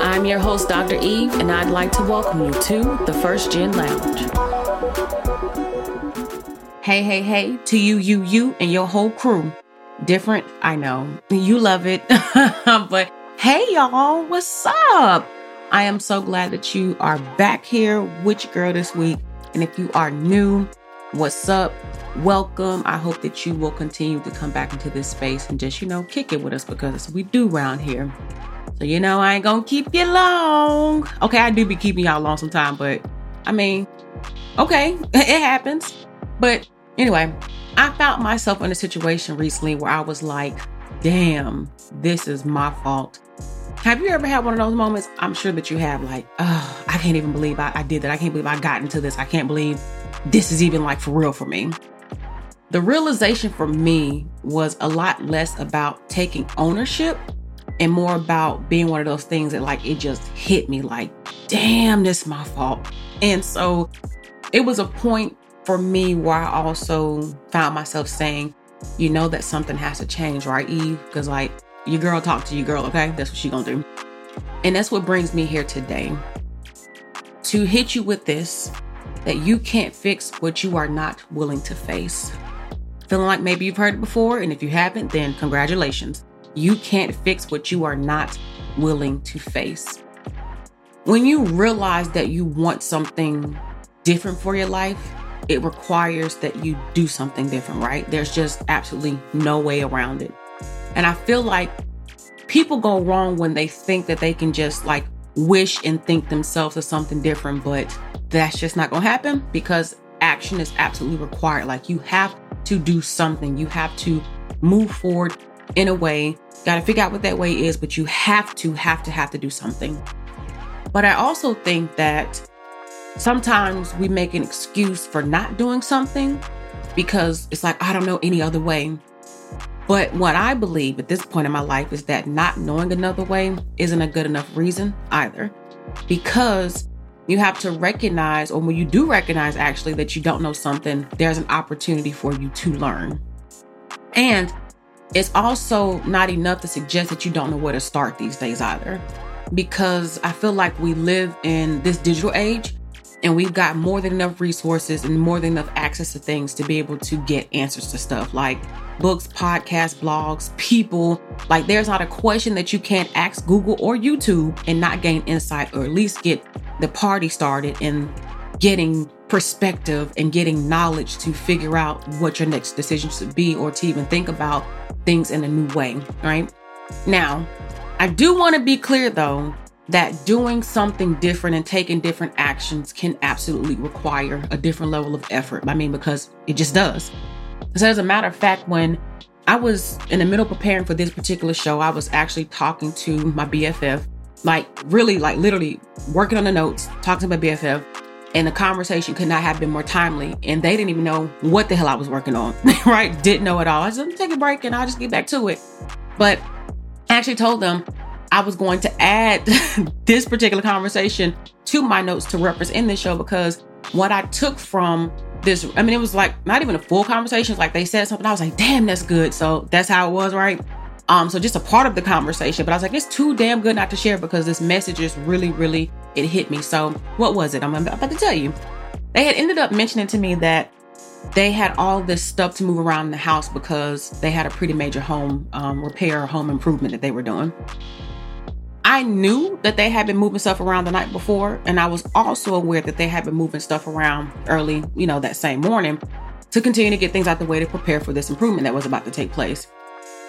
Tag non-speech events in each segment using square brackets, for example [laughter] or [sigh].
I'm your host, Dr. Eve, and I'd like to welcome you to the First Gen Lounge. Hey, hey, hey, to you, you, you, and your whole crew. Different, I know. You love it. [laughs] but hey, y'all, what's up? I am so glad that you are back here with your girl this week. And if you are new, what's up? Welcome. I hope that you will continue to come back into this space and just, you know, kick it with us because we do round here. So, you know, I ain't gonna keep you long. Okay, I do be keeping y'all long sometime, but I mean, okay, [laughs] it happens. But anyway, I found myself in a situation recently where I was like, damn, this is my fault. Have you ever had one of those moments? I'm sure that you have, like, oh, I can't even believe I, I did that. I can't believe I got into this. I can't believe this is even like for real for me. The realization for me was a lot less about taking ownership and more about being one of those things that like it just hit me like, damn, this is my fault. And so it was a point for me where I also found myself saying, you know that something has to change, right, Eve? Because like your girl talk to your girl, okay? That's what she gonna do. And that's what brings me here today. To hit you with this, that you can't fix what you are not willing to face. Feeling like maybe you've heard it before, and if you haven't, then congratulations. You can't fix what you are not willing to face. When you realize that you want something different for your life, it requires that you do something different, right? There's just absolutely no way around it. And I feel like people go wrong when they think that they can just like wish and think themselves of something different, but that's just not to happen because action is absolutely required. Like you have to do something, you have to move forward in a way. Got to figure out what that way is, but you have to, have to, have to do something. But I also think that sometimes we make an excuse for not doing something because it's like, I don't know any other way. But what I believe at this point in my life is that not knowing another way isn't a good enough reason either. Because you have to recognize, or when you do recognize actually that you don't know something, there's an opportunity for you to learn. And it's also not enough to suggest that you don't know where to start these days either. Because I feel like we live in this digital age and we've got more than enough resources and more than enough access to things to be able to get answers to stuff like books, podcasts, blogs, people. Like, there's not a question that you can't ask Google or YouTube and not gain insight or at least get the party started in getting perspective and getting knowledge to figure out what your next decision should be or to even think about things in a new way, right? Now, I do want to be clear though that doing something different and taking different actions can absolutely require a different level of effort. I mean, because it just does. So, as a matter of fact, when I was in the middle preparing for this particular show, I was actually talking to my BFF, like really, like literally working on the notes, talking to my BFF, and the conversation could not have been more timely. And they didn't even know what the hell I was working on, [laughs] right? Didn't know at all. I said, take a break and I'll just get back to it. But I actually told them I was going to add [laughs] this particular conversation to my notes to reference in this show because what I took from this, I mean, it was like not even a full conversation. like they said something. I was like, damn, that's good. So that's how it was, right? Um, so just a part of the conversation, but I was like, it's too damn good not to share because this message is really, really, it hit me. So what was it? I'm about to tell you. They had ended up mentioning to me that they had all this stuff to move around the house because they had a pretty major home um, repair, home improvement that they were doing. I knew that they had been moving stuff around the night before, and I was also aware that they had been moving stuff around early, you know, that same morning to continue to get things out the way to prepare for this improvement that was about to take place.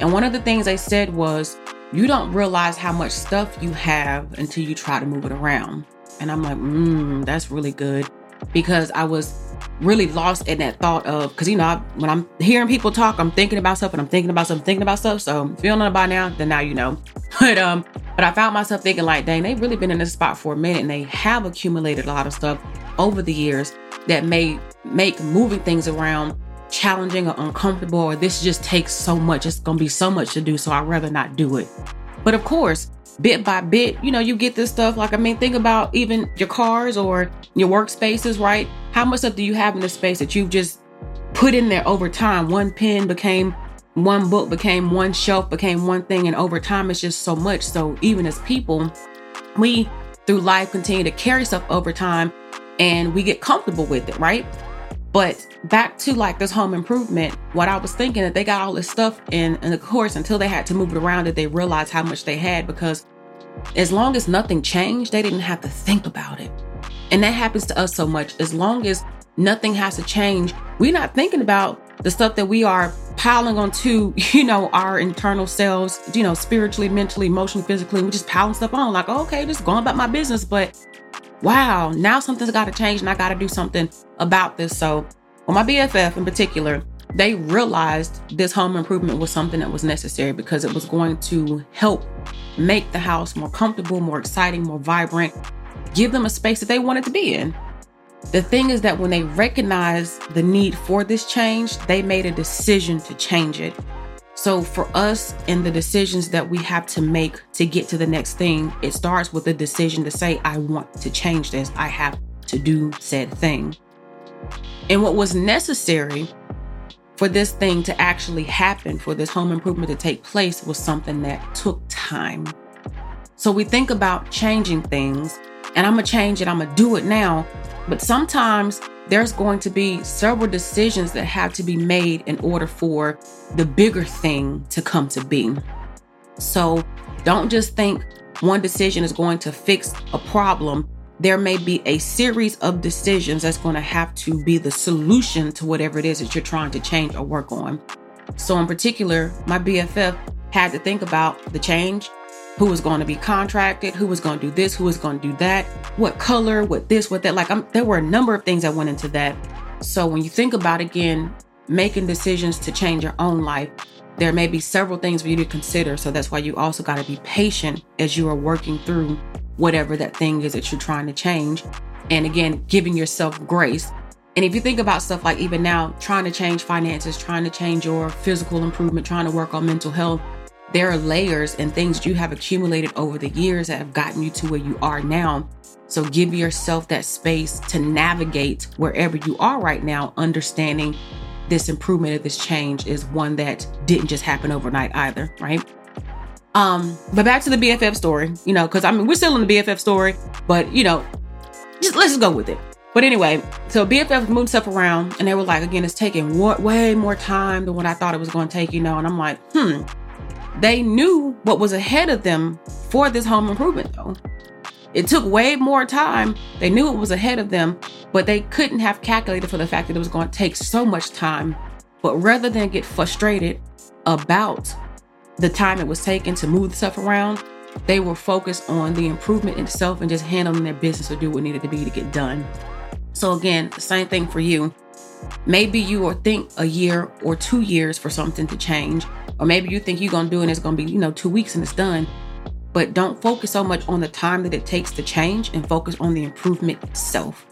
And one of the things they said was, you don't realize how much stuff you have until you try to move it around. And I'm like, mmm, that's really good. Because I was really lost in that thought of because you know I, when I'm hearing people talk, I'm thinking about stuff and I'm thinking about stuff, thinking about stuff. So if you don't know by now, then now you know. [laughs] But um, but I found myself thinking like, dang, they've really been in this spot for a minute and they have accumulated a lot of stuff over the years that may make moving things around challenging or uncomfortable or this just takes so much. It's gonna be so much to do, so I'd rather not do it. But of course, bit by bit, you know, you get this stuff. Like, I mean, think about even your cars or your workspaces, right? How much stuff do you have in the space that you've just put in there over time? One pen became one book, became one shelf, became one thing. And over time, it's just so much. So, even as people, we through life continue to carry stuff over time and we get comfortable with it, right? But back to like this home improvement, what I was thinking that they got all this stuff in, and of course, until they had to move it around, that they realized how much they had because as long as nothing changed, they didn't have to think about it. And that happens to us so much. As long as nothing has to change, we're not thinking about the stuff that we are piling onto, [laughs] you know, our internal selves, you know, spiritually, mentally, emotionally, physically. We're just piling stuff on, like, oh, okay, just going about my business. But wow, now something's got to change and I got to do something about this. So, for my BFF in particular, they realized this home improvement was something that was necessary because it was going to help make the house more comfortable, more exciting, more vibrant, give them a space that they wanted to be in. The thing is that when they recognized the need for this change, they made a decision to change it. So, for us in the decisions that we have to make to get to the next thing, it starts with a decision to say, I want to change this. I have to do said thing. And what was necessary for this thing to actually happen, for this home improvement to take place, was something that took time. So, we think about changing things, and I'm gonna change it, I'm gonna do it now. But sometimes there's going to be several decisions that have to be made in order for the bigger thing to come to be. So don't just think one decision is going to fix a problem. There may be a series of decisions that's going to have to be the solution to whatever it is that you're trying to change or work on. So, in particular, my BFF had to think about the change who was going to be contracted, who was going to do this, who was going to do that, what color, what this, what that. Like, I'm, there were a number of things that went into that. So when you think about again, making decisions to change your own life, there may be several things for you to consider. So that's why you also got to be patient as you are working through whatever that thing is that you're trying to change. And again, giving yourself grace. And if you think about stuff like even now, trying to change finances, trying to change your physical improvement, trying to work on mental health, there are layers and things you have accumulated over the years that have gotten you to where you are now. So give yourself that space to navigate wherever you are right now, understanding this improvement of this change is one that didn't just happen overnight either, right? Um, but back to the BFF story, you know, because I mean we're still in the BFF story, but you know, just let's just go with it. But anyway, so BFF moved stuff around, and they were like, again, it's taking way more time than what I thought it was going to take, you know. And I'm like, hmm, they knew what was ahead of them for this home improvement, though. It took way more time. They knew it was ahead of them, but they couldn't have calculated for the fact that it was going to take so much time. But rather than get frustrated about the time it was taking to move the stuff around, they were focused on the improvement itself and just handling their business to do what needed to be to get done. So, again, same thing for you. Maybe you will think a year or two years for something to change, or maybe you think you're to do it and it's to be, you know, two weeks and it's done. But don't focus so much on the time that it takes to change and focus on the improvement itself.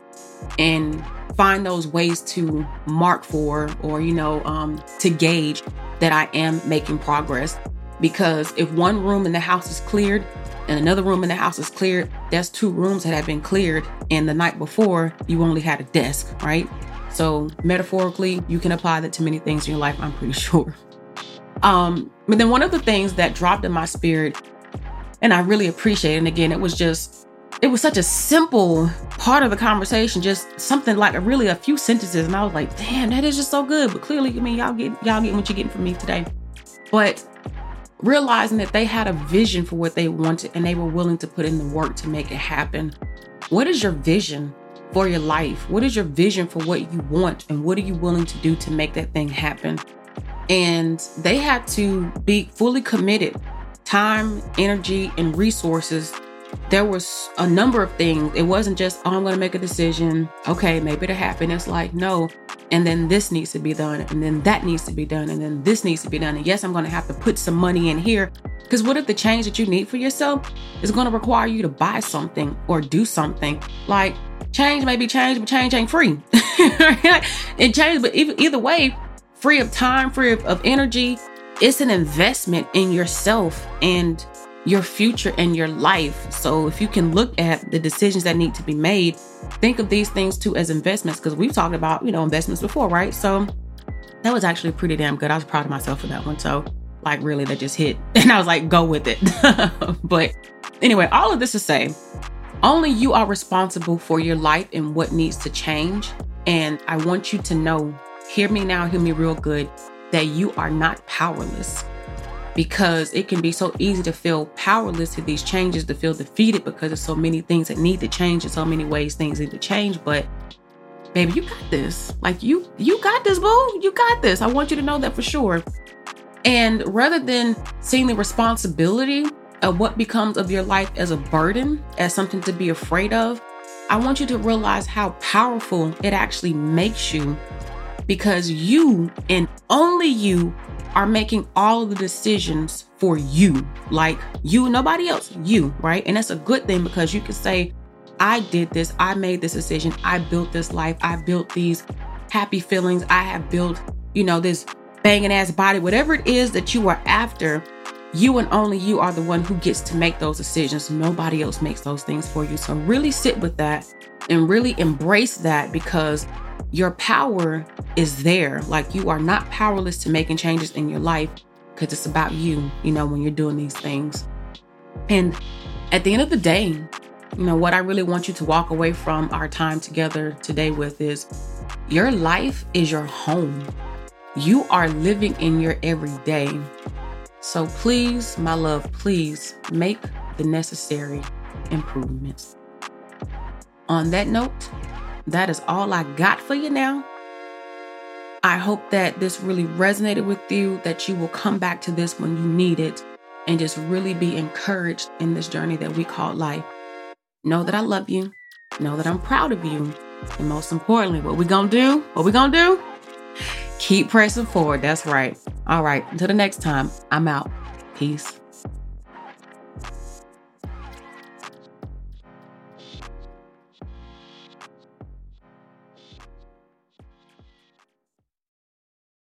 And find those ways to mark for or, you know, um, to gauge that I am making progress. Because if one room in the house is cleared and another room in the house is cleared, that's two rooms that have been cleared. And the night before, you only had a desk, right? So, metaphorically, you can apply that to many things in your life, I'm pretty [laughs] sure. Um, but then one of the things that dropped in my spirit, and I really appreciate, and again, it was just, it was such a simple part of the conversation, just something like a, really a few sentences, and I was like, damn, that is just so good. But clearly, I mean, y'all get y'all get what you're getting from me today. But realizing that they had a vision for what they wanted and they were willing to put in the work to make it happen. What is your vision for your life? What is your vision for what you want? And what are you willing to do to make that thing happen? And they had to be fully committed time, energy, and resources there was a number of things. It wasn't just, oh, I'm going to make a decision. Okay, maybe it'll happen. It's like, no. And then this needs to be done. And then that needs to be done. And then this needs to be done. And yes, I'm going to have to put some money in here. Because what if the change that you need for yourself is going to require you to buy something or do something? Like, change may be change, but change ain't free. [laughs] it change, but either way, free of time, free of, of energy, it's an investment in yourself and your future and your life. So if you can look at the decisions that need to be made, think of these things too as investments because we've talked about, you know, investments before, right? So that was actually pretty damn good. I was proud of myself for that one. So like really that just hit [laughs] and I was like, go with it. [laughs] but anyway, all of this to say, only you are responsible for your life and what needs to change. And I want you to know, hear me now, hear me real good, that you are not powerless because it can be so easy to feel powerless to these changes, to feel defeated because there's so many things that need to change in so many ways things need to change. But baby, you got this. Like you, you got this, boo. You got this. I want you to know that for sure. And rather than seeing the responsibility of what becomes of your life as a burden, as something to be afraid of, I want you to realize how powerful it actually makes you because you and only you are making all the decisions for you. Like you, nobody else, you, right? And that's a good thing because you can say, I did this, I made this decision, I built this life, I built these happy feelings, I have built, you know, this banging ass body, whatever it is that you are after. You and only you are the one who gets to make those decisions. Nobody else makes those things for you. So, really sit with that and really embrace that because your power is there. Like you are not powerless to making changes in your life because it's about you, you know, when you're doing these things. And at the end of the day, you know, what I really want you to walk away from our time together today with is your life is your home. You are living in your everyday. So please, my love, please make the necessary improvements. On that note, that is all I got for you now. I hope that this really resonated with you, that you will come back to this when you need it and just really be encouraged in this journey that we call life. Know that I love you. Know that I'm proud of you. And most importantly, what we gonna do? What we gonna do? Keep pressing forward. That's right. All right. Until the next time, I'm out. Peace.